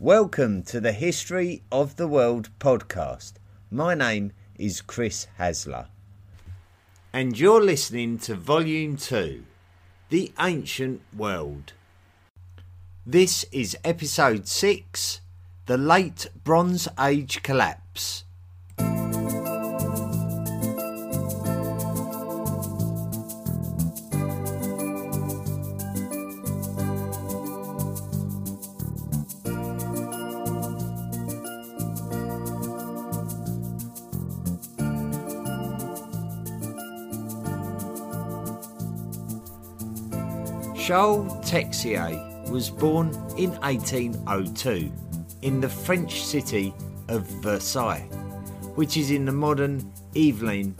Welcome to the History of the World podcast. My name is Chris Hasler. And you're listening to Volume 2 The Ancient World. This is Episode 6 The Late Bronze Age Collapse. Charles Texier was born in 1802 in the French city of Versailles, which is in the modern Yvelines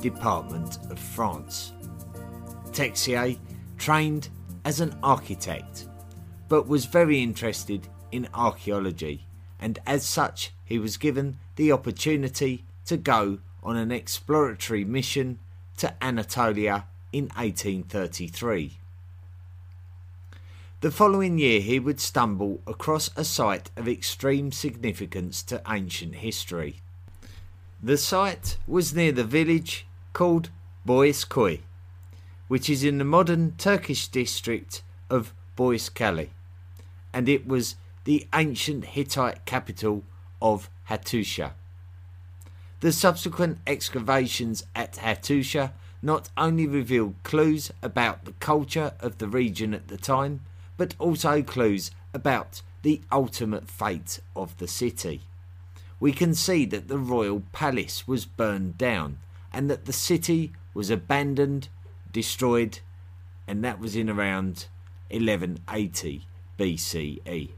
department of France. Texier trained as an architect, but was very interested in archaeology, and as such, he was given the opportunity to go on an exploratory mission to Anatolia in 1833. The following year, he would stumble across a site of extreme significance to ancient history. The site was near the village called Boğazköy, which is in the modern Turkish district of Boğazkale, and it was the ancient Hittite capital of Hattusha. The subsequent excavations at Hattusha not only revealed clues about the culture of the region at the time, but also clues about the ultimate fate of the city. We can see that the royal palace was burned down and that the city was abandoned, destroyed, and that was in around 1180 BCE.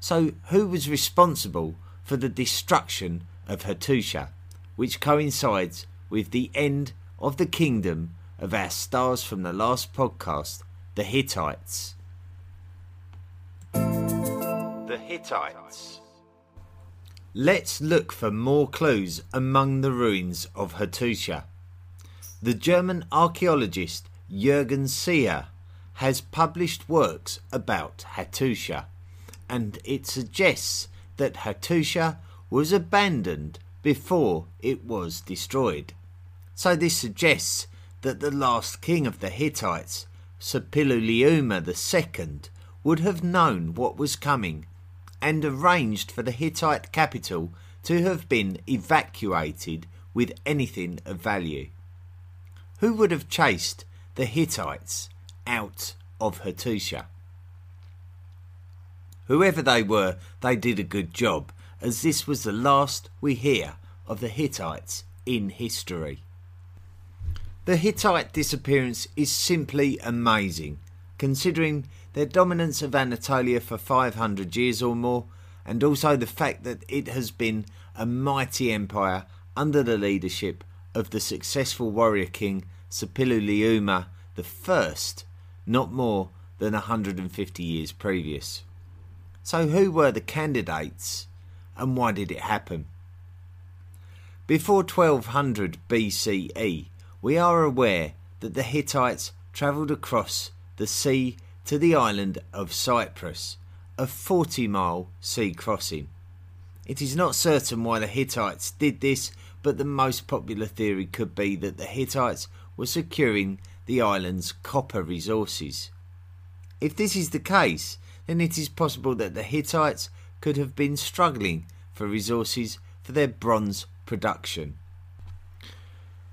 So, who was responsible for the destruction of Hattusha, which coincides with the end of the kingdom of our stars from the last podcast the Hittites. The Hittites. Let's look for more clues among the ruins of Hattusha. The German archaeologist Jürgen Seeher has published works about Hattusha, and it suggests that Hattusha was abandoned before it was destroyed. So this suggests that the last king of the Hittites Suppiluliuma II would have known what was coming and arranged for the Hittite capital to have been evacuated with anything of value. Who would have chased the Hittites out of Hattusha? Whoever they were, they did a good job, as this was the last we hear of the Hittites in history. The Hittite disappearance is simply amazing, considering their dominance of Anatolia for 500 years or more, and also the fact that it has been a mighty empire under the leadership of the successful warrior king Suppiluliuma I, not more than 150 years previous. So, who were the candidates and why did it happen? Before 1200 BCE, we are aware that the Hittites travelled across the sea to the island of Cyprus, a 40 mile sea crossing. It is not certain why the Hittites did this, but the most popular theory could be that the Hittites were securing the island's copper resources. If this is the case, then it is possible that the Hittites could have been struggling for resources for their bronze production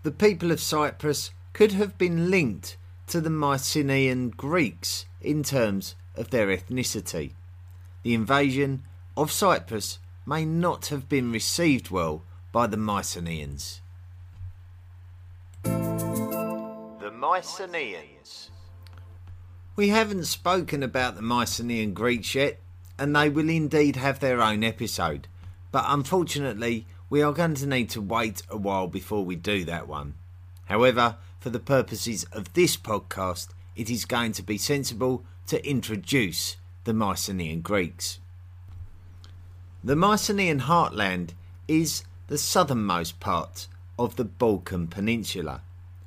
the people of Cyprus could have been linked to the Mycenaean Greeks in terms of their ethnicity. The invasion of Cyprus may not have been received well by the Mycenaeans. The Mycenaeans. We haven't spoken about the Mycenaean Greeks yet, and they will indeed have their own episode, but unfortunately, we are going to need to wait a while before we do that one. However, for the purposes of this podcast, it is going to be sensible to introduce the Mycenaean Greeks. The Mycenaean heartland is the southernmost part of the Balkan Peninsula,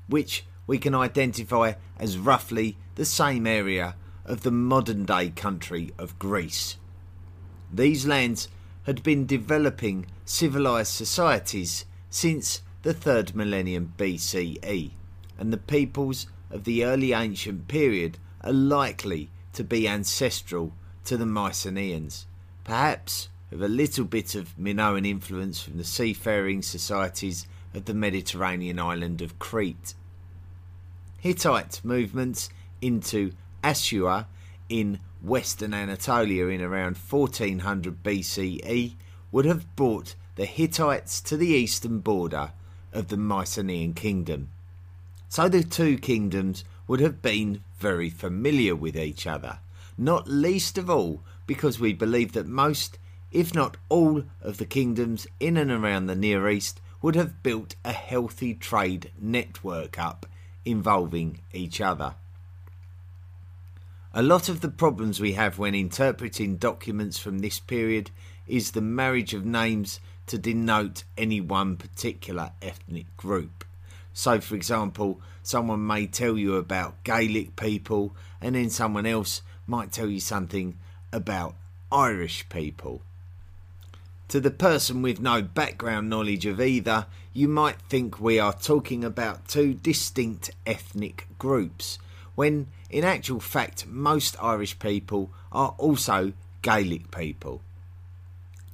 which we can identify as roughly the same area of the modern day country of Greece. These lands had been developing civilized societies since the third millennium BCE, and the peoples of the early ancient period are likely to be ancestral to the Mycenaeans, perhaps with a little bit of Minoan influence from the seafaring societies of the Mediterranean island of Crete. Hittite movements into Assuwa in western Anatolia in around 1400 BCE would have brought the Hittites to the eastern border of the Mycenaean kingdom. So the two kingdoms would have been very familiar with each other, not least of all because we believe that most, if not all, of the kingdoms in and around the Near East would have built a healthy trade network up involving each other. A lot of the problems we have when interpreting documents from this period is the marriage of names to denote any one particular ethnic group. So, for example, someone may tell you about Gaelic people, and then someone else might tell you something about Irish people. To the person with no background knowledge of either, you might think we are talking about two distinct ethnic groups, when in actual fact, most Irish people are also Gaelic people.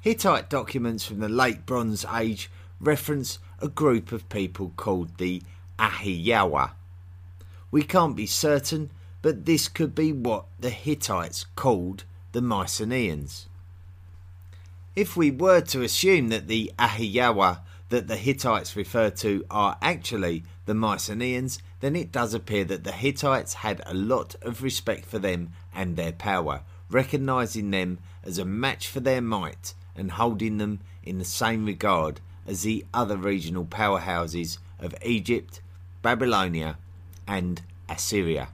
Hittite documents from the late Bronze Age reference a group of people called the Ahiyawa. We can't be certain, but this could be what the Hittites called the Mycenaeans. If we were to assume that the Ahiyawa that the Hittites refer to are actually the Mycenaeans, then it does appear that the Hittites had a lot of respect for them and their power, recognizing them as a match for their might and holding them in the same regard as the other regional powerhouses of Egypt, Babylonia, and Assyria.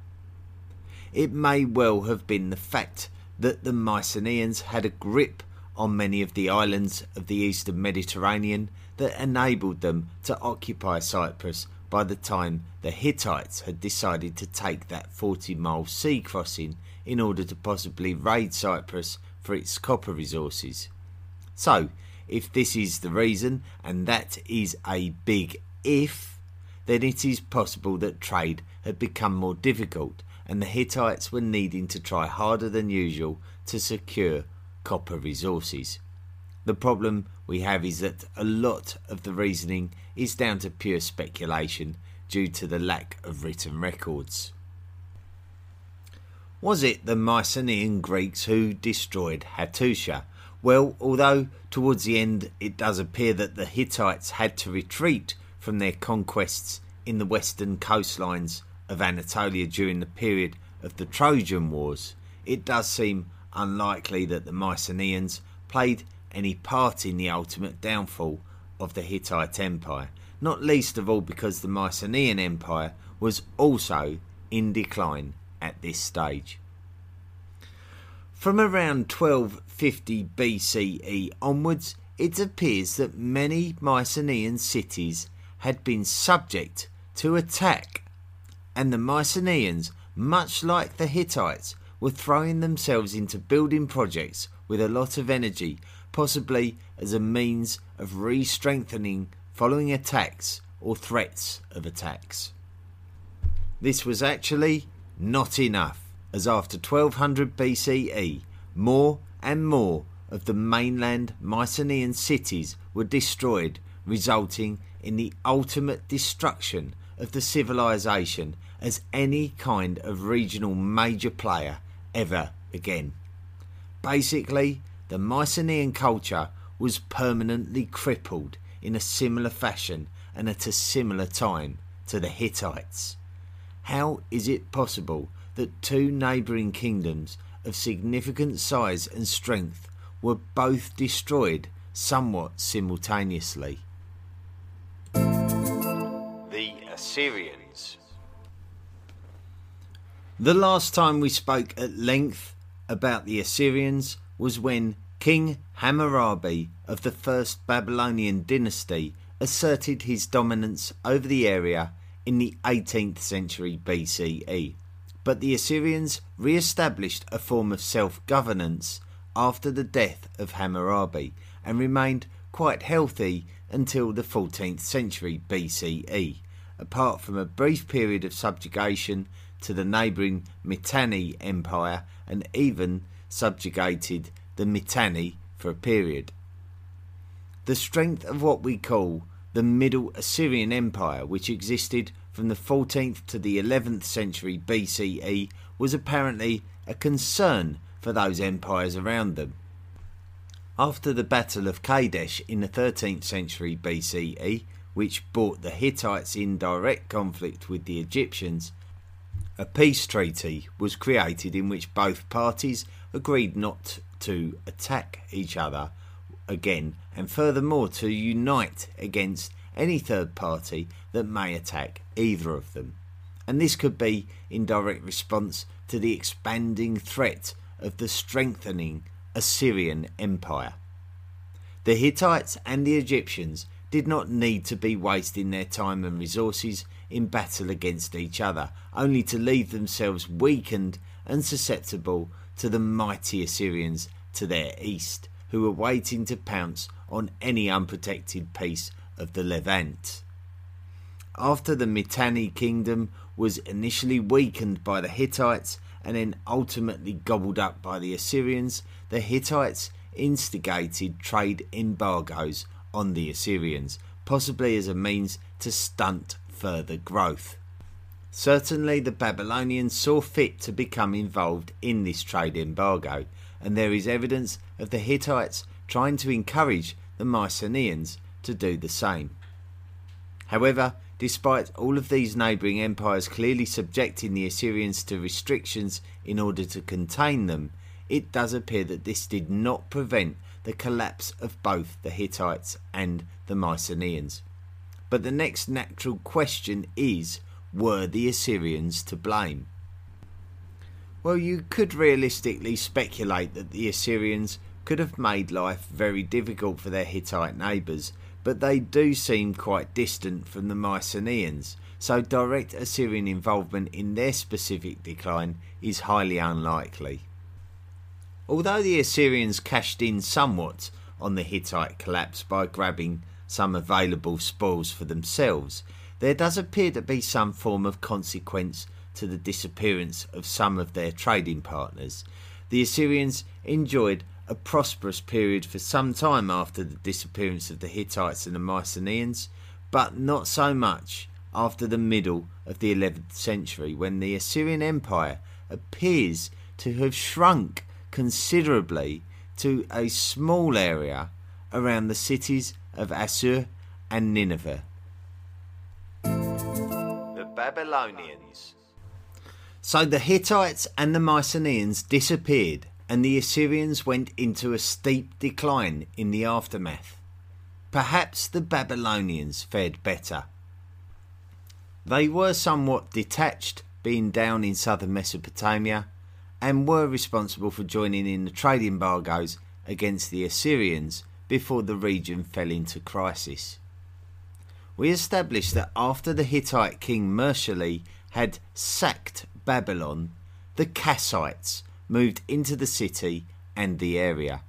It may well have been the fact that the Mycenaeans had a grip on many of the islands of the eastern Mediterranean that enabled them to occupy Cyprus by the time the Hittites had decided to take that 40 mile sea crossing in order to possibly raid Cyprus for its copper resources. So, if this is the reason, and that is a big if, then it is possible that trade had become more difficult and the Hittites were needing to try harder than usual to secure copper resources. The problem we have is that a lot of the reasoning is down to pure speculation due to the lack of written records. Was it the Mycenaean Greeks who destroyed Hattusha? Well, although towards the end it does appear that the Hittites had to retreat from their conquests in the western coastlines of Anatolia during the period of the Trojan Wars, it does seem unlikely that the Mycenaeans played any part in the ultimate downfall of the Hittite Empire, not least of all because the Mycenaean Empire was also in decline at this stage. From around 1250 BCE onwards, it appears that many Mycenaean cities had been subject to attack, and the Mycenaeans, much like the Hittites, were throwing themselves into building projects with a lot of energy, possibly as a means of re strengthening following attacks or threats of attacks. This was actually not enough, as after 1200 BCE, more and more of the mainland Mycenaean cities were destroyed, resulting in the ultimate destruction of the civilization as any kind of regional major player ever again. Basically, the Mycenaean culture was permanently crippled in a similar fashion and at a similar time to the Hittites. How is it possible that two neighbouring kingdoms of significant size and strength were both destroyed somewhat simultaneously? The Assyrians the last time we spoke at length about the Assyrians was when King Hammurabi of the first Babylonian dynasty asserted his dominance over the area in the 18th century BCE. But the Assyrians re established a form of self governance after the death of Hammurabi and remained quite healthy until the 14th century BCE, apart from a brief period of subjugation to the neighbouring Mitanni Empire and even subjugated the Mitanni for a period. The strength of what we call the Middle Assyrian Empire, which existed from the 14th to the 11th century BCE, was apparently a concern for those empires around them. After the Battle of Kadesh in the 13th century BCE, which brought the Hittites in direct conflict with the Egyptians, a peace treaty was created in which both parties agreed not to attack each other again and furthermore to unite against any third party that may attack either of them. And this could be in direct response to the expanding threat of the strengthening Assyrian Empire. The Hittites and the Egyptians did not need to be wasting their time and resources in battle against each other, only to leave themselves weakened and susceptible to the mighty Assyrians to their east, who were waiting to pounce on any unprotected piece of the Levant. After the Mitanni kingdom was initially weakened by the Hittites and then ultimately gobbled up by the Assyrians, the Hittites instigated trade embargoes on the Assyrians, possibly as a means to stunt further growth. Certainly, the Babylonians saw fit to become involved in this trade embargo, and there is evidence of the Hittites trying to encourage the Mycenaeans to do the same. However, despite all of these neighbouring empires clearly subjecting the Assyrians to restrictions in order to contain them, it does appear that this did not prevent the collapse of both the Hittites and the Mycenaeans. But the next natural question is were the Assyrians to blame? Well, you could realistically speculate that the Assyrians could have made life very difficult for their Hittite neighbours, but they do seem quite distant from the Mycenaeans, so direct Assyrian involvement in their specific decline is highly unlikely. Although the Assyrians cashed in somewhat on the Hittite collapse by grabbing some available spoils for themselves, there does appear to be some form of consequence to the disappearance of some of their trading partners. The Assyrians enjoyed a prosperous period for some time after the disappearance of the Hittites and the Mycenaeans, but not so much after the middle of the 11th century when the Assyrian Empire appears to have shrunk considerably to a small area around the cities of Assur and Nineveh. The Babylonians. So the Hittites and the Mycenaeans disappeared and the Assyrians went into a steep decline in the aftermath. Perhaps the Babylonians fared better. They were somewhat detached, being down in southern Mesopotamia, and were responsible for joining in the trade embargoes against the Assyrians before the region fell into crisis. We established that after the Hittite king Mursili had sacked Babylon, the Kassites moved into the city and the area.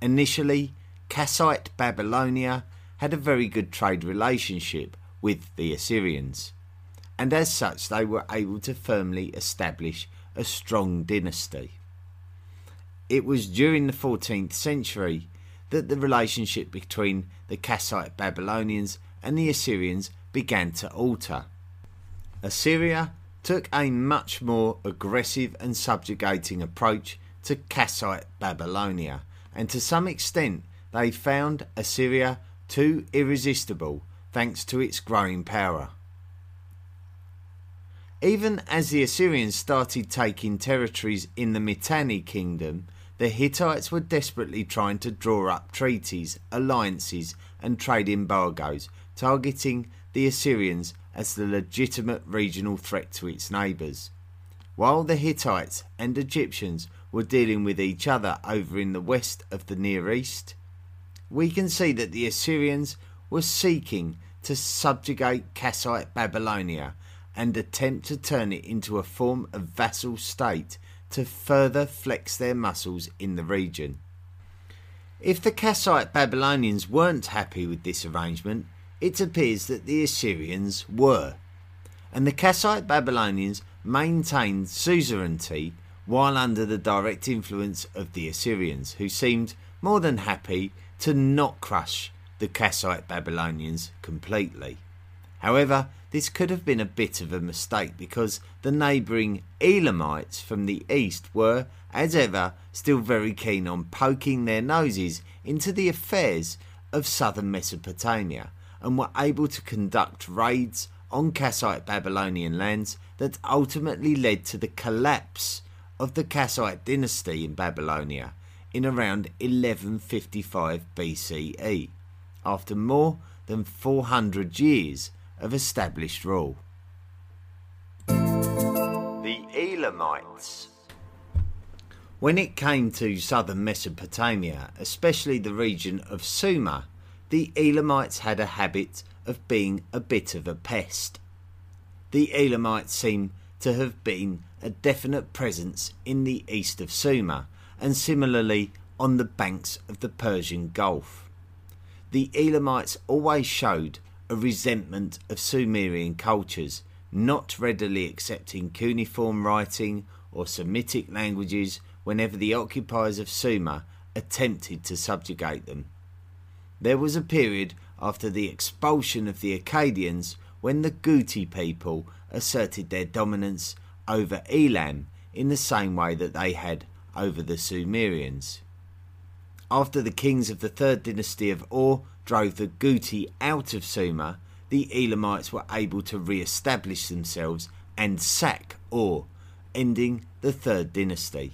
Initially, Kassite Babylonia had a very good trade relationship with the Assyrians, and as such, they were able to firmly establish a strong dynasty. It was during the 14th century that the relationship between the Kassite Babylonians and the Assyrians began to alter. Assyria took a much more aggressive and subjugating approach to Kassite Babylonia, and to some extent they found Assyria too irresistible thanks to its growing power. Even as the Assyrians started taking territories in the Mitanni kingdom, the Hittites were desperately trying to draw up treaties, alliances, and trade embargoes targeting the Assyrians as the legitimate regional threat to its neighbours. While the Hittites and Egyptians were dealing with each other over in the west of the Near East, we can see that the Assyrians were seeking to subjugate Kassite Babylonia and attempt to turn it into a form of vassal state to further flex their muscles in the region. If the Kassite Babylonians weren't happy with this arrangement, it appears that the Assyrians were, and the Kassite Babylonians maintained suzerainty while under the direct influence of the Assyrians, who seemed more than happy to not crush the Kassite Babylonians completely. However, this could have been a bit of a mistake because the neighbouring Elamites from the east were, as ever, still very keen on poking their noses into the affairs of southern Mesopotamia and were able to conduct raids on Kassite Babylonian lands that ultimately led to the collapse of the Kassite dynasty in Babylonia in around 1155 BCE, after more than 400 years of established rule. The Elamites when it came to southern Mesopotamia, especially the region of Sumer, the Elamites had a habit of being a bit of a pest. The Elamites seem to have been a definite presence in the east of Sumer and similarly on the banks of the Persian Gulf. The Elamites always showed a resentment of Sumerian cultures, not readily accepting cuneiform writing or Semitic languages whenever the occupiers of Sumer attempted to subjugate them. There was a period after the expulsion of the Akkadians when the Guti people asserted their dominance over Elam in the same way that they had over the Sumerians. After the kings of the third dynasty of Ur drove the Guti out of Sumer, the Elamites were able to re establish themselves and sack Ur, ending the third dynasty.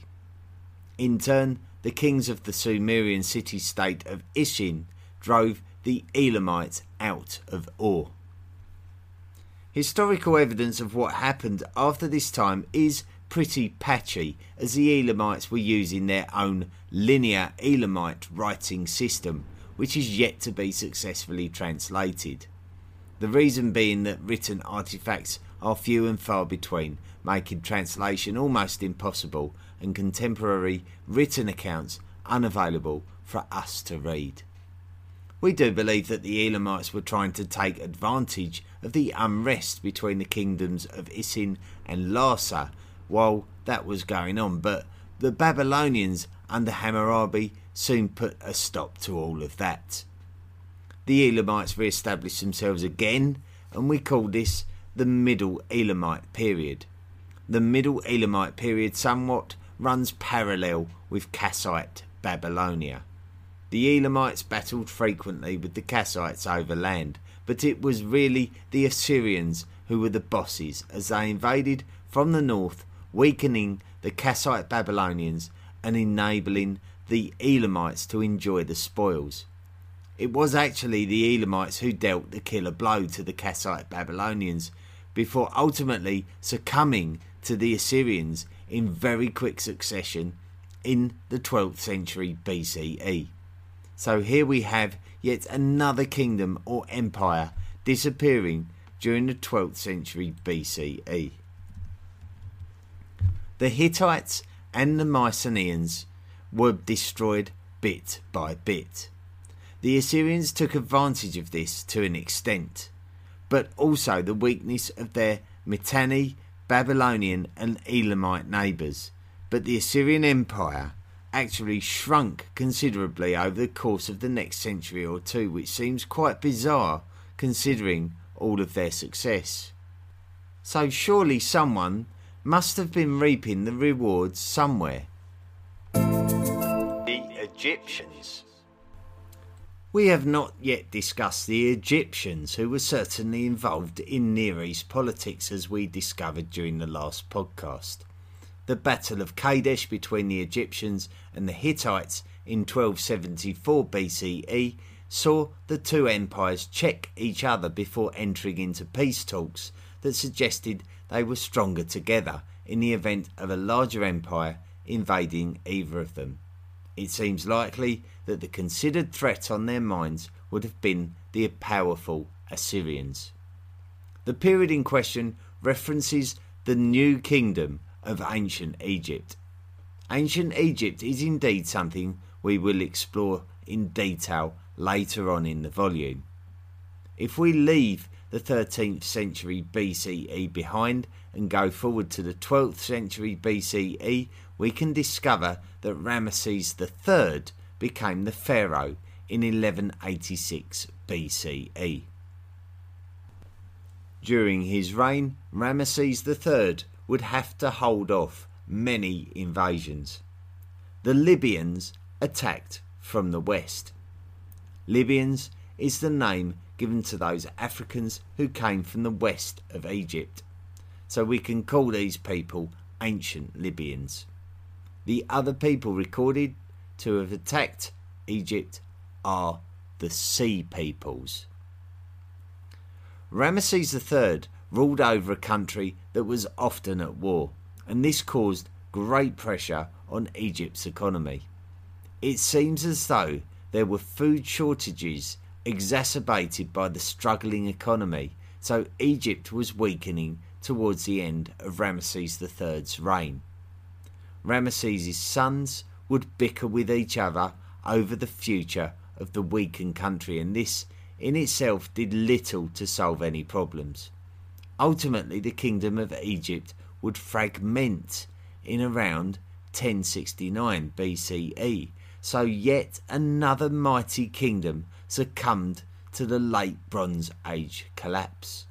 In turn, the kings of the Sumerian city state of Isin drove the Elamites out of Ur. Historical evidence of what happened after this time is pretty patchy, as the Elamites were using their own linear Elamite writing system, which is yet to be successfully translated. The reason being that written artifacts are few and far between, making translation almost impossible and contemporary written accounts unavailable for us to read. We do believe that the Elamites were trying to take advantage of the unrest between the kingdoms of Isin and Larsa while that was going on, but the Babylonians under Hammurabi soon put a stop to all of that. The Elamites re established themselves again, and we call this the Middle Elamite period. The Middle Elamite period somewhat runs parallel with Kassite Babylonia. The Elamites battled frequently with the Kassites over land, but it was really the Assyrians who were the bosses as they invaded from the north, weakening the Kassite Babylonians and enabling the Elamites to enjoy the spoils. It was actually the Elamites who dealt the killer blow to the Kassite Babylonians before ultimately succumbing to the Assyrians in very quick succession in the 12th century BCE. So here we have yet another kingdom or empire disappearing during the 12th century BCE. The Hittites and the Mycenaeans were destroyed bit by bit. The Assyrians took advantage of this to an extent, but also the weakness of their Mitanni Babylonian and Elamite neighbours, but the Assyrian Empire actually shrunk considerably over the course of the next century or two, which seems quite bizarre considering all of their success. So surely someone must have been reaping the rewards somewhere. The Egyptians. We have not yet discussed the Egyptians, who were certainly involved in Near East politics as we discovered during the last podcast. The Battle of Kadesh between the Egyptians and the Hittites in 1274 BCE saw the two empires check each other before entering into peace talks that suggested they were stronger together in the event of a larger empire invading either of them. It seems likely that the considered threat on their minds would have been the powerful Assyrians. The period in question references the new kingdom of ancient Egypt, Ancient Egypt is indeed something we will explore in detail later on in the volume. If we leave the 13th century BCE behind and go forward to the 12th century BCE, we can discover that Ramesses III became the pharaoh in 1186 BCE. During his reign, Ramesses III would have to hold off many invasions. The Libyans attacked from the west. Libyans is the name given to those Africans who came from the west of Egypt. So we can call these people ancient Libyans. The other people recorded to have attacked Egypt are the Sea Peoples. Ramesses III ruled over a country that was often at war, and this caused great pressure on Egypt's economy. It seems as though there were food shortages exacerbated by the struggling economy, so Egypt was weakening towards the end of Ramesses III's reign. Ramesses' sons would bicker with each other over the future of the weakened country, and this in itself did little to solve any problems. Ultimately, the kingdom of Egypt would fragment in around 1069 BCE, so yet another mighty kingdom succumbed to the late Bronze Age collapse.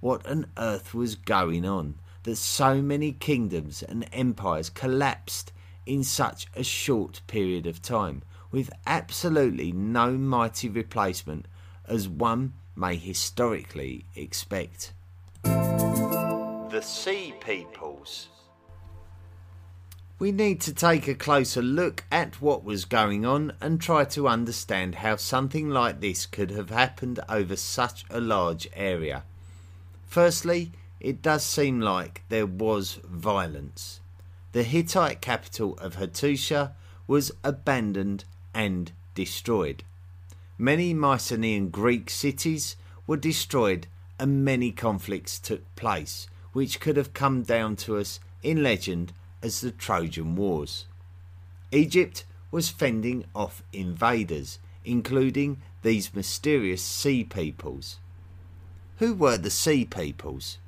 What on earth was going on that so many kingdoms and empires collapsed in such a short period of time, with absolutely no mighty replacement as one may historically expect? The Sea Peoples we need to take a closer look at what was going on and try to understand how something like this could have happened over such a large area. Firstly, it does seem like there was violence. The Hittite capital of Hattusha was abandoned and destroyed. Many Mycenaean Greek cities were destroyed and many conflicts took place, which could have come down to us in legend as the Trojan Wars. Egypt was fending off invaders, including these mysterious sea peoples. Who were the sea peoples?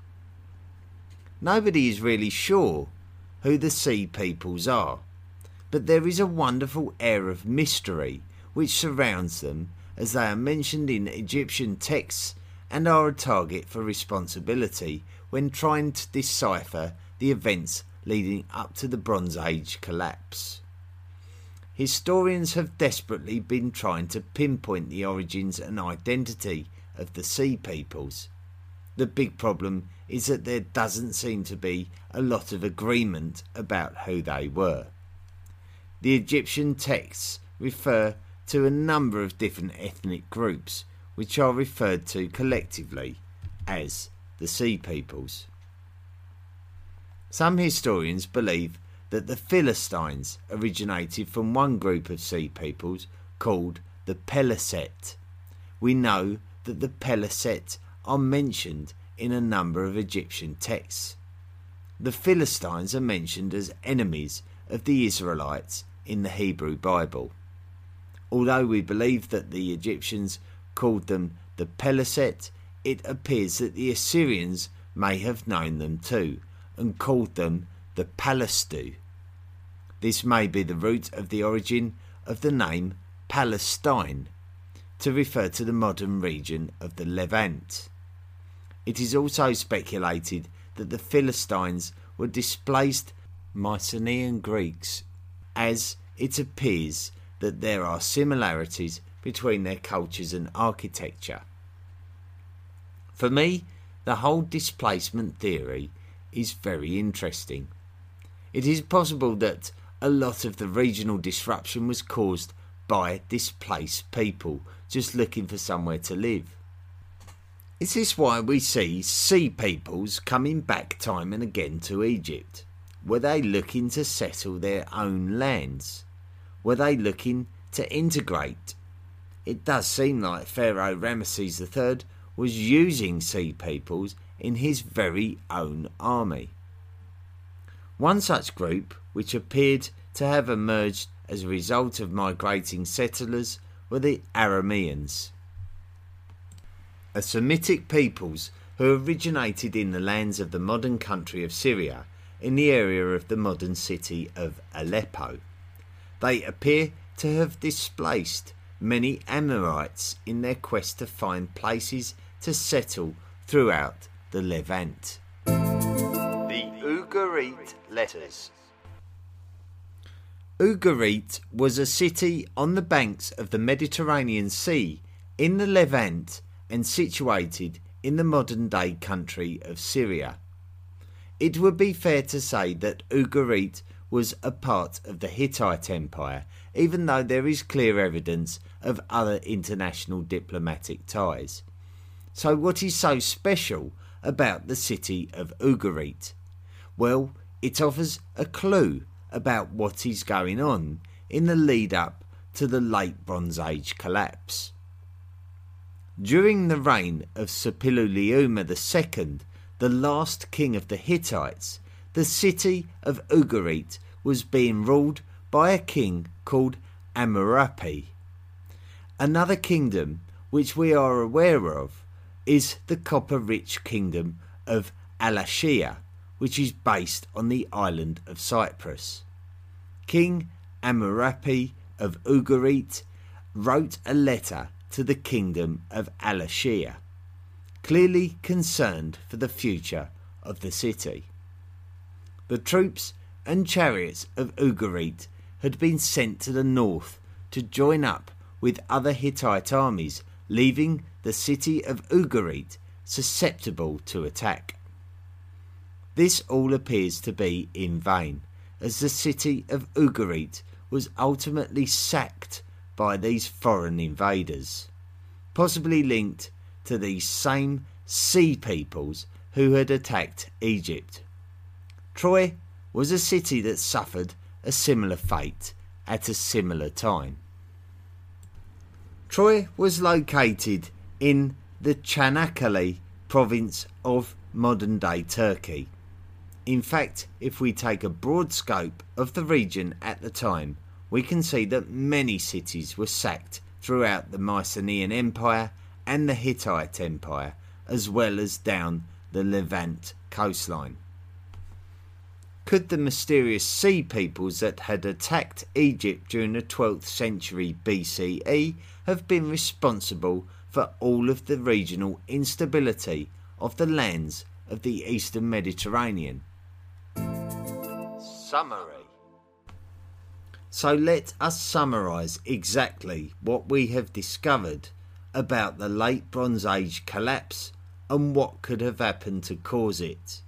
Nobody is really sure who the sea peoples are, but there is a wonderful air of mystery which surrounds them as they are mentioned in Egyptian texts and are a target for responsibility when trying to decipher the events leading up to the Bronze Age collapse. Historians have desperately been trying to pinpoint the origins and identity of the Sea Peoples. The big problem is that there doesn't seem to be a lot of agreement about who they were. The Egyptian texts refer to a number of different ethnic groups, which are referred to collectively as the Sea Peoples. Some historians believe that the Philistines originated from one group of sea peoples called the Peliset. We know that the Peliset are mentioned in a number of Egyptian texts. The Philistines are mentioned as enemies of the Israelites in the Hebrew Bible. Although we believe that the Egyptians called them the Peliset, it appears that the Assyrians may have known them too and called them the Palastu. This may be the root of the origin of the name Palestine, to refer to the modern region of the Levant. It is also speculated that the Philistines were displaced Mycenaean Greeks, as it appears that there are similarities between their cultures and architecture. For me, the whole displacement theory is very interesting. It is possible that a lot of the regional disruption was caused by displaced people just looking for somewhere to live. Is this why we see sea peoples coming back time and again to Egypt? Were they looking to settle their own lands? Were they looking to integrate? It does seem like Pharaoh Ramesses III was using sea peoples in his very own army. One such group, which appeared to have emerged as a result of migrating settlers were the Arameans. A Semitic peoples who originated in the lands of the modern country of Syria in the area of the modern city of Aleppo. They appear to have displaced many Amorites in their quest to find places to settle throughout the Levant. The Ugarit Letters Ugarit was a city on the banks of the Mediterranean Sea in the Levant and situated in the modern day country of Syria. It would be fair to say that Ugarit was a part of the Hittite Empire, even though there is clear evidence of other international diplomatic ties. So, what is so special about the city of Ugarit? Well, it offers a clue about what is going on in the lead up to the late Bronze Age collapse. During the reign of Suppiluliuma II, the last king of the Hittites, the city of Ugarit was being ruled by a king called Amurapi. Another kingdom which we are aware of is the copper rich kingdom of Alashia, which is based on the island of Cyprus. King Amurapi of Ugarit wrote a letter to the kingdom of Alashia, clearly concerned for the future of the city. The troops and chariots of Ugarit had been sent to the north to join up with other Hittite armies, leaving the city of Ugarit susceptible to attack. This all appears to be in vain, as the city of Ugarit was ultimately sacked by these foreign invaders, possibly linked to these same sea peoples who had attacked Egypt. Troy was a city that suffered a similar fate at a similar time. Troy was located in the Çanakkale province of modern day Turkey. In fact, if we take a broad scope of the region at the time, we can see that many cities were sacked throughout the Mycenaean Empire and the Hittite Empire, as well as down the Levant coastline. Could the mysterious sea peoples that had attacked Egypt during the 12th century BCE have been responsible for all of the regional instability of the lands of the eastern Mediterranean? Summary so let us summarise exactly what we have discovered about the late Bronze Age collapse and what could have happened to cause it.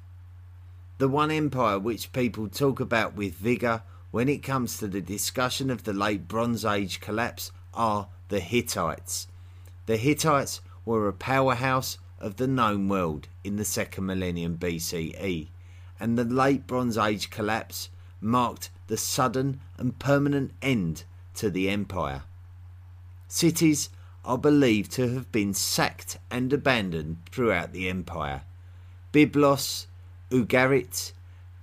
The one empire which people talk about with vigour when it comes to the discussion of the late Bronze Age collapse are the Hittites. The Hittites were a powerhouse of the known world in the second millennium BCE, and the late Bronze Age collapse marked the sudden and permanent end to the empire. Cities are believed to have been sacked and abandoned throughout the empire. Byblos, Ugarit,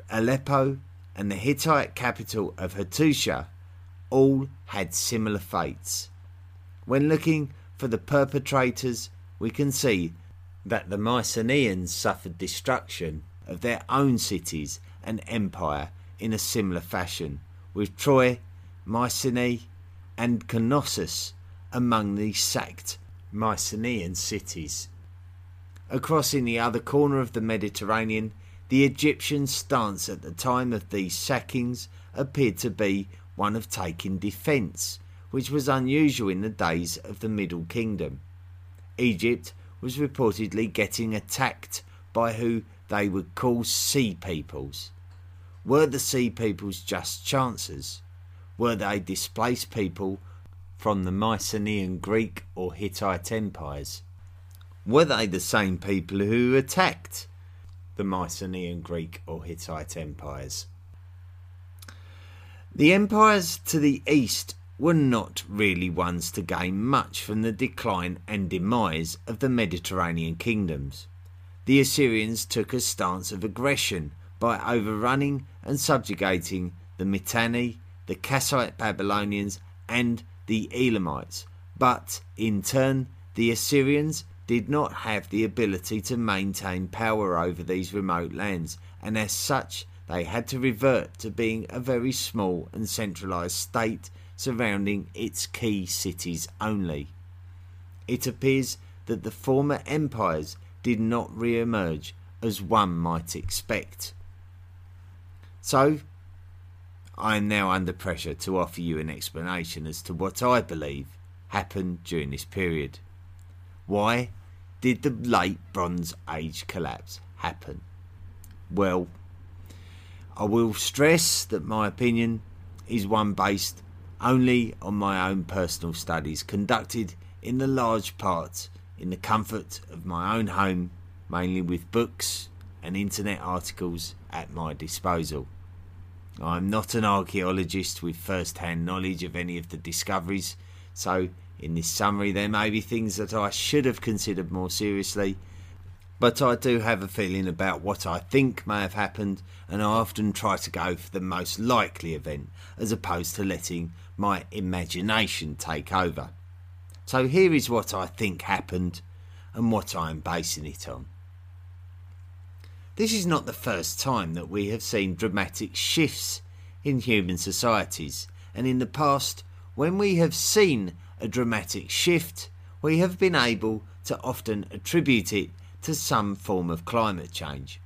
Aleppo, and the Hittite capital of Hattusha all had similar fates. When looking for the perpetrators, we can see that the Mycenaeans suffered destruction of their own cities and empire in a similar fashion, with Troy, Mycenae, and Knossos among the sacked Mycenaean cities. Across in the other corner of the Mediterranean, the Egyptian stance at the time of these sackings appeared to be one of taking defence, which was unusual in the days of the Middle Kingdom. Egypt was reportedly getting attacked by who they would call sea peoples. Were the Sea Peoples just chancers? Were they displaced people from the Mycenaean Greek or Hittite empires? Were they the same people who attacked the Mycenaean Greek or Hittite empires? The empires to the east were not really ones to gain much from the decline and demise of the Mediterranean kingdoms. The Assyrians took a stance of aggression by overrunning and subjugating the Mitanni the Kassite Babylonians, and the Elamites, but in turn, the Assyrians did not have the ability to maintain power over these remote lands, and as such, they had to revert to being a very small and centralized state surrounding its key cities only. It appears that the former empires did not re emerge as one might expect. So, I am now under pressure to offer you an explanation as to what I believe happened during this period. Why did the late Bronze Age collapse happen? Well, I will stress that my opinion is one based only on my own personal studies conducted in the large part in the comfort of my own home, mainly with books and internet articles at my disposal. I am not an archaeologist with first hand knowledge of any of the discoveries, so in this summary there may be things that I should have considered more seriously, but I do have a feeling about what I think may have happened, and I often try to go for the most likely event as opposed to letting my imagination take over. So here is what I think happened and what I am basing it on. This is not the first time that we have seen dramatic shifts in human societies, and in the past, when we have seen a dramatic shift, we have been able to often attribute it to some form of climate change.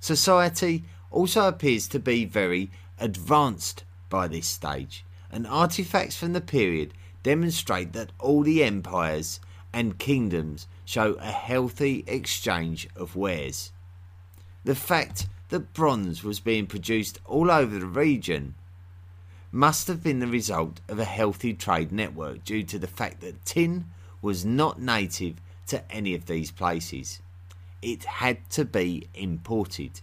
Society also appears to be very advanced by this stage, and artifacts from the period demonstrate that all the empires and kingdoms show a healthy exchange of wares. The fact that bronze was being produced all over the region must have been the result of a healthy trade network due to the fact that tin was not native to any of these places. It had to be imported.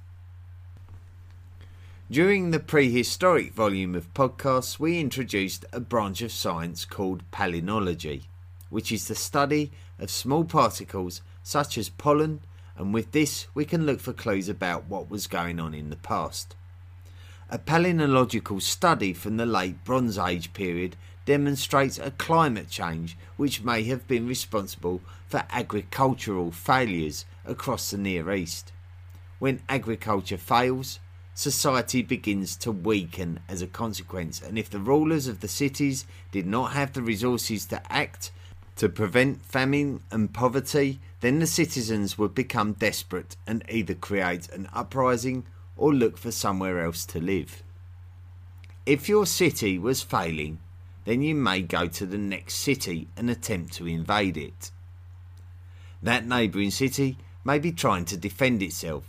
During the prehistoric volume of podcasts, we introduced a branch of science called palynology, which is the study of small particles such as pollen, and with this we can look for clues about what was going on in the past. A palynological study from the late Bronze Age period demonstrates a climate change which may have been responsible for agricultural failures across the Near East. When agriculture fails, society begins to weaken as a consequence, and if the rulers of the cities did not have the resources to act to prevent famine and poverty, then the citizens would become desperate and either create an uprising or look for somewhere else to live. If your city was failing, then you may go to the next city and attempt to invade it. That neighbouring city may be trying to defend itself,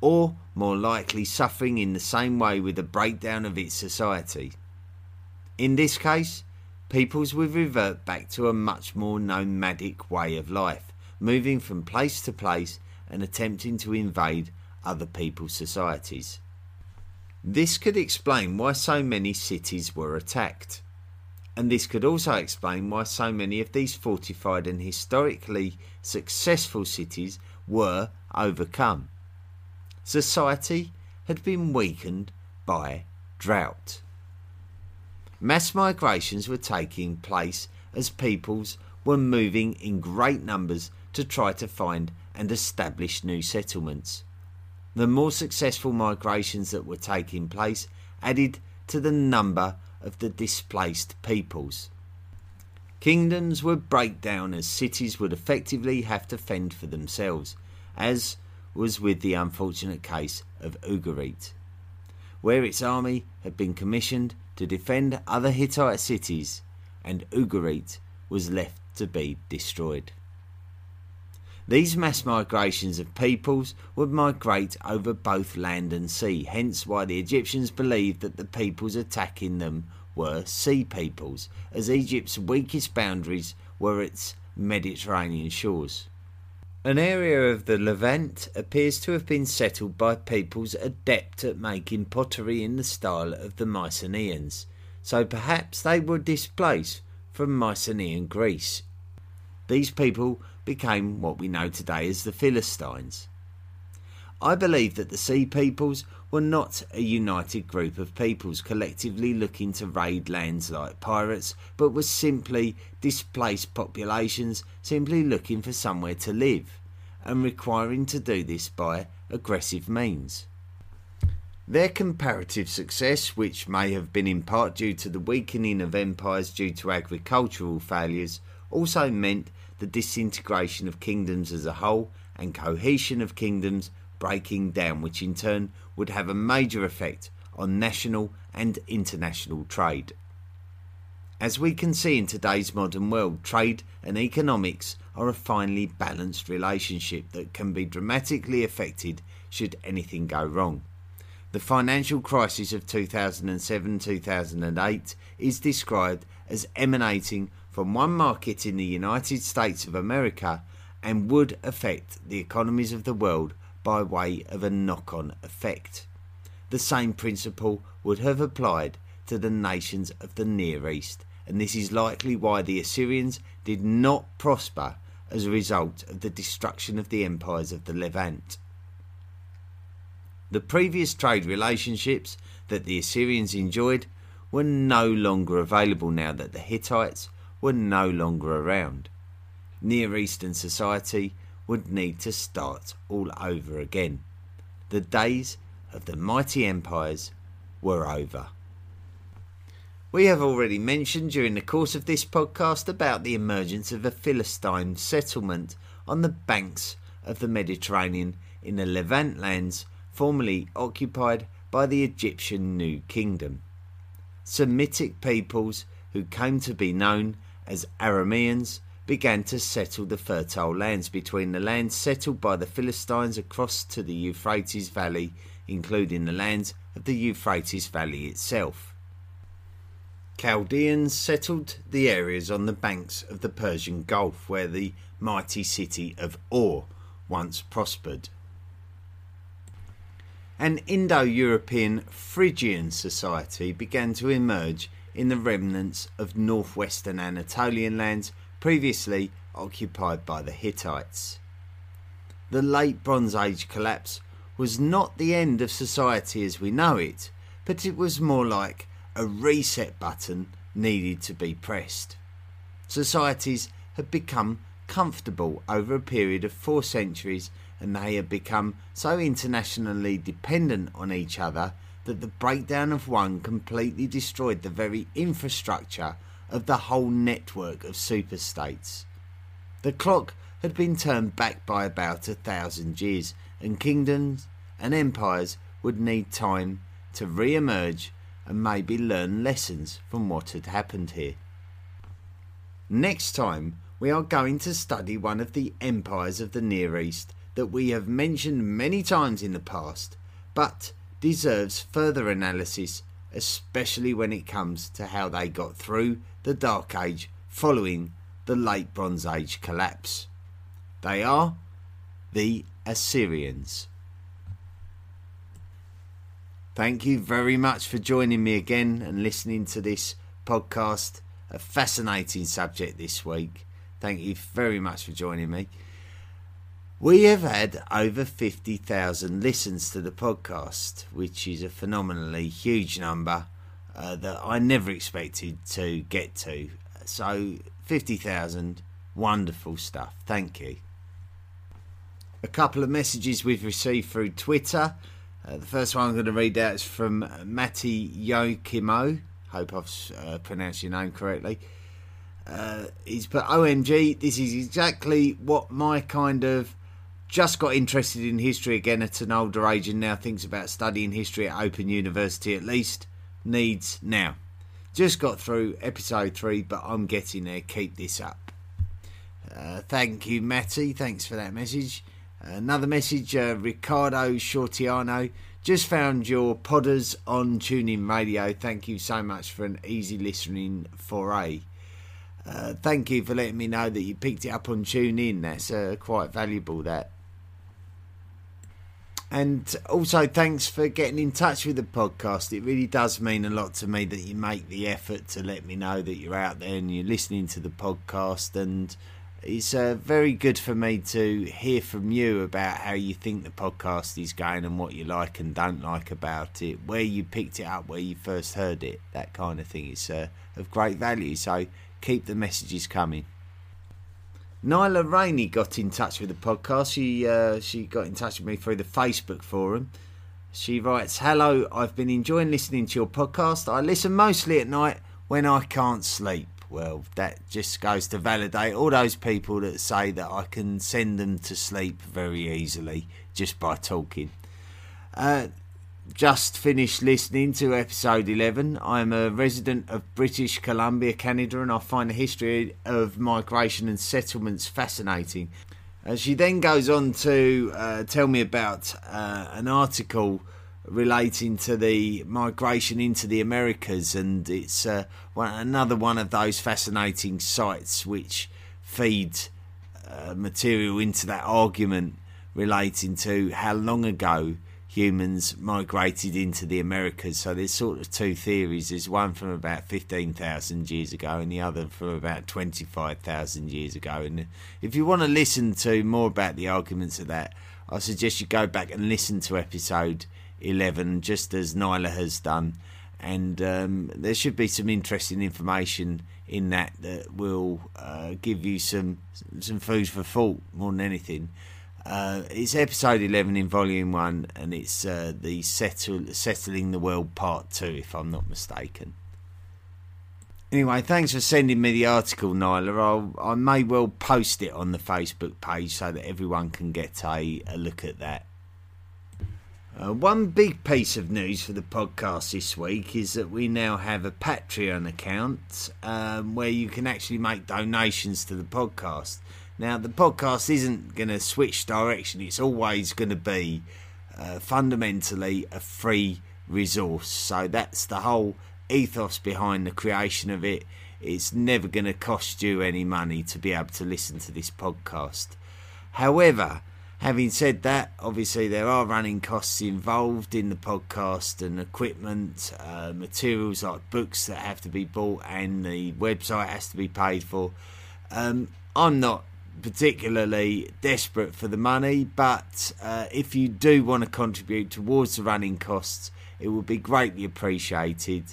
or more likely suffering in the same way with the breakdown of its society. In this case, peoples would revert back to a much more nomadic way of life, moving from place to place and attempting to invade other people's societies. This could explain why so many cities were attacked and this could also explain why so many of these fortified and historically successful cities were overcome. Society had been weakened by drought. Mass migrations were taking place as peoples were moving in great numbers to try to find and establish new settlements. The more successful migrations that were taking place added to the number of the displaced peoples. Kingdoms would break down as cities would effectively have to fend for themselves, as was with the unfortunate case of Ugarit, where its army had been commissioned to defend other Hittite cities, and Ugarit was left to be destroyed. These mass migrations of peoples would migrate over both land and sea, hence why the Egyptians believed that the peoples attacking them were sea peoples, as Egypt's weakest boundaries were its Mediterranean shores. An area of the Levant appears to have been settled by peoples adept at making pottery in the style of the Mycenaeans, so perhaps they were displaced from Mycenaean Greece. These people became what we know today as the Philistines. I believe that the Sea Peoples were not a united group of peoples collectively looking to raid lands like pirates, but were simply displaced populations simply looking for somewhere to live and requiring to do this by aggressive means. Their comparative success, which may have been in part due to the weakening of empires due to agricultural failures, also meant the disintegration of kingdoms as a whole and cohesion of kingdoms breaking down, which in turn would have a major effect on national and international trade. As we can see in today's modern world, trade and economics are a finely balanced relationship that can be dramatically affected should anything go wrong. The financial crisis of 2007 2008 is described as emanating from one market in the United States of America and would affect the economies of the world by way of a knock on effect. The same principle would have applied to the nations of the Near East, and this is likely why the Assyrians did not prosper as a result of the destruction of the empires of the Levant. The previous trade relationships that the Assyrians enjoyed were no longer available now that the Hittites were no longer around. Near Eastern society would need to start all over again. The days of the mighty empires were over. We have already mentioned during the course of this podcast about the emergence of a Philistine settlement on the banks of the Mediterranean in the Levant lands formerly occupied by the Egyptian New Kingdom. Semitic peoples who came to be known as Arameans began to settle the fertile lands between the lands settled by the Philistines across to the Euphrates Valley, including the lands of the Euphrates Valley itself. Chaldeans settled the areas on the banks of the Persian Gulf where the mighty city of Ur once prospered. An Indo European Phrygian society began to emerge in the remnants of northwestern Anatolian lands previously occupied by the Hittites. The late Bronze Age collapse was not the end of society as we know it, but it was more like a reset button needed to be pressed. Societies had become comfortable over a period of four centuries and they had become so internationally dependent on each other that the breakdown of one completely destroyed the very infrastructure of the whole network of superstates. The clock had been turned back by about a thousand years, and kingdoms and empires would need time to re emerge and maybe learn lessons from what had happened here. Next time, we are going to study one of the empires of the Near East that we have mentioned many times in the past, but deserves further analysis, especially when it comes to how they got through the Dark Age following the Late Bronze Age collapse. They are the Assyrians. Thank you very much for joining me again and listening to this podcast. A fascinating subject this week. Thank you very much for joining me. We have had over 50,000 listens to the podcast, which is a phenomenally huge number uh, that I never expected to get to. So 50,000, wonderful stuff. Thank you. A couple of messages we've received through Twitter. Uh, the first one I'm going to read out is from Matti Jokimo. Hope I've uh, pronounced your name correctly. Uh, he's put OMG, this is exactly what my kind of just got interested in history again at an older age and now thinks about studying history at Open University at least needs now. Just got through episode three, but I'm getting there. Keep this up. Uh, thank you, Matty. Thanks for that message. Another message, uh, Ricardo Shortiano. Just found your podders on TuneIn Radio. Thank you so much for an easy listening foray. Uh, thank you for letting me know that you picked it up on TuneIn. That's uh, quite valuable. That and also, thanks for getting in touch with the podcast. It really does mean a lot to me that you make the effort to let me know that you're out there and you're listening to the podcast. And it's uh, very good for me to hear from you about how you think the podcast is going and what you like and don't like about it, where you picked it up, where you first heard it, that kind of thing. It's uh, of great value. So keep the messages coming. Nyla Rainey got in touch with the podcast. She uh, she got in touch with me through the Facebook forum. She writes, "Hello, I've been enjoying listening to your podcast. I listen mostly at night when I can't sleep. Well, that just goes to validate all those people that say that I can send them to sleep very easily just by talking. Uh, just finished listening to episode 11. I'm a resident of British Columbia, Canada, and I find the history of migration and settlements fascinating. Uh, she then goes on to uh, tell me about uh, an article relating to the migration into the Americas, and it's uh, one, another one of those fascinating sites which feed uh, material into that argument relating to how long ago humans migrated into the Americas. So there's sort of two theories. There's one from about 15,000 years ago and the other from about 25,000 years ago. And if you want to listen to more about the arguments of that, I suggest you go back and listen to episode 11, just as Nyla has done. And um, there should be some interesting information in that that will uh, give you some some food for thought more than anything. Uh, it's episode 11 in volume 1 and it's uh, the settle, settling the world part 2 if i'm not mistaken. Anyway thanks for sending me the article nyla. I'll, i may well post it on the facebook page so that everyone can get a, a look at that. Uh, one big piece of news for the podcast this week is that we now have a Patreon account um, where you can actually make donations to the podcast. Now, the podcast isn't going to switch direction, it's always going to be uh, fundamentally a free resource. So that's the whole ethos behind the creation of it. It's never going to cost you any money to be able to listen to this podcast. However, Having said that, obviously there are running costs involved in the podcast and equipment, uh, materials like books that have to be bought, and the website has to be paid for. Um, I'm not particularly desperate for the money, but uh, if you do want to contribute towards the running costs, it would be greatly appreciated.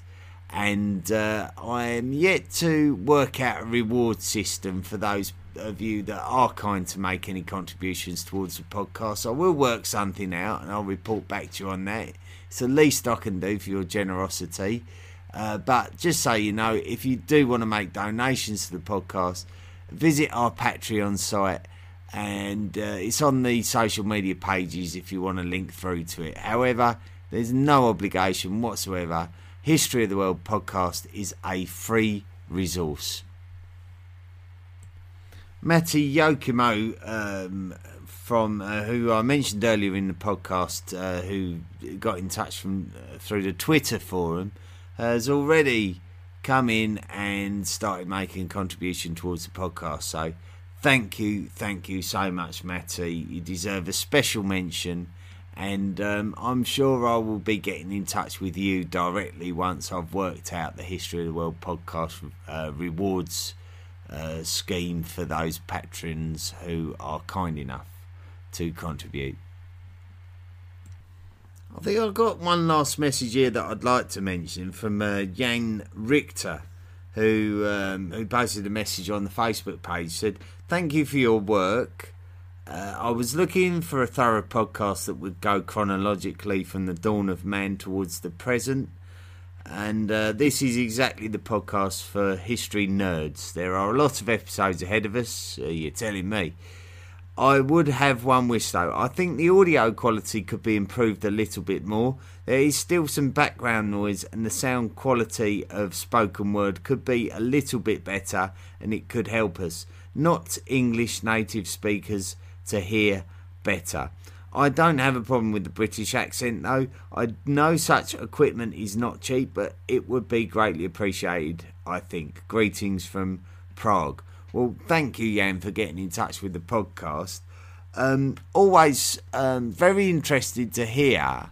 And uh, I am yet to work out a reward system for those of you that are kind to make any contributions towards the podcast. I will work something out and I'll report back to you on that. It's the least I can do for your generosity. Uh, but just so you know, if you do want to make donations to the podcast, visit our Patreon site and uh, it's on the social media pages if you want to link through to it. However, there's no obligation whatsoever. History of the World podcast is a free resource. Matti Jokimo, um, from uh, who I mentioned earlier in the podcast, uh, who got in touch from uh, through the Twitter forum, has already come in and started making a contribution towards the podcast. So, thank you, thank you so much, Matty. You deserve a special mention, and um, I'm sure I will be getting in touch with you directly once I've worked out the History of the World podcast uh, rewards uh, scheme for those patrons who are kind enough to contribute. I think I've got one last message here that I'd like to mention from uh, Jan Richter, who um, who posted a message on the Facebook page. Said, "Thank you for your work. Uh, I was looking for a thorough podcast that would go chronologically from the dawn of man towards the present and uh, this is exactly the podcast for history nerds. There are a lot of episodes ahead of us, uh, you're telling me. I would have one wish though. I think the audio quality could be improved a little bit more. There is still some background noise, and the sound quality of spoken word could be a little bit better, and it could help us, not English native speakers, to hear better. I don't have a problem with the British accent though. I know such equipment is not cheap, but it would be greatly appreciated, I think. Greetings from Prague. Well, thank you, Jan, for getting in touch with the podcast. Um, always um, very interested to hear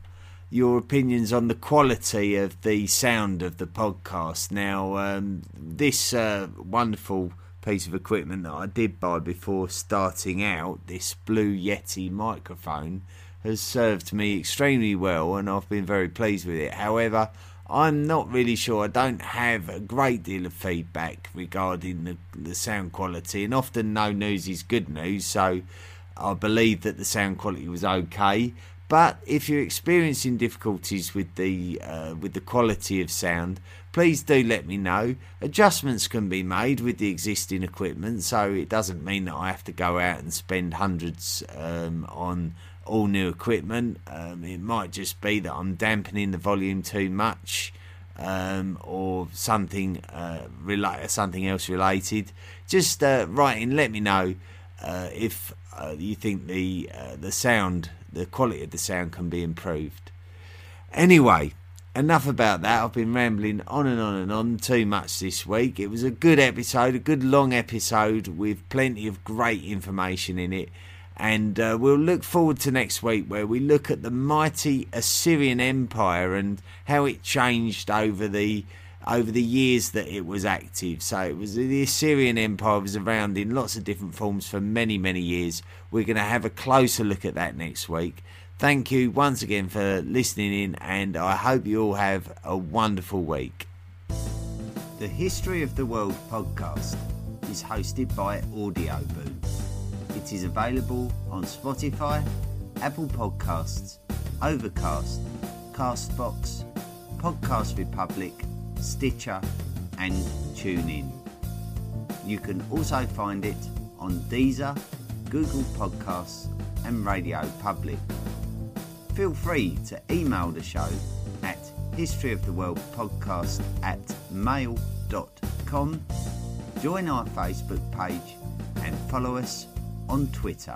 your opinions on the quality of the sound of the podcast. Now, um, this uh, wonderful piece of equipment that I did buy before starting out, this Blue Yeti microphone, has served me extremely well and I've been very pleased with it. However, I'm not really sure. I don't have a great deal of feedback regarding the, the sound quality, and often no news is good news, so I believe that the sound quality was okay. But if you're experiencing difficulties with the uh, with the quality of sound, please do let me know. Adjustments can be made with the existing equipment, so it doesn't mean that I have to go out and spend hundreds um, on all new equipment. Um, it might just be that I'm dampening the volume too much. Um, or something uh, relate something else related. Just uh, write in, let me know uh, if uh, you think the uh, the sound, the quality of the sound can be improved. Anyway, enough about that. I've been rambling on and on and on too much this week. It was a good episode, a good long episode with plenty of great information in it. And uh, we'll look forward to next week where we look at the mighty Assyrian Empire and how it changed over the over the years that it was active. So it was the Assyrian Empire was around in lots of different forms for many many years. We're going to have a closer look at that next week. Thank you once again for listening in, and I hope you all have a wonderful week. The History of the World podcast is hosted by Audioboom. It is available on Spotify, Apple Podcasts, Overcast, Castbox, Podcast Republic, Stitcher, and TuneIn. You can also find it on Deezer, Google Podcasts, and Radio Public. Feel free to email the show at historyoftheworldpodcast at mail.com, join our Facebook page, and follow us on Twitter.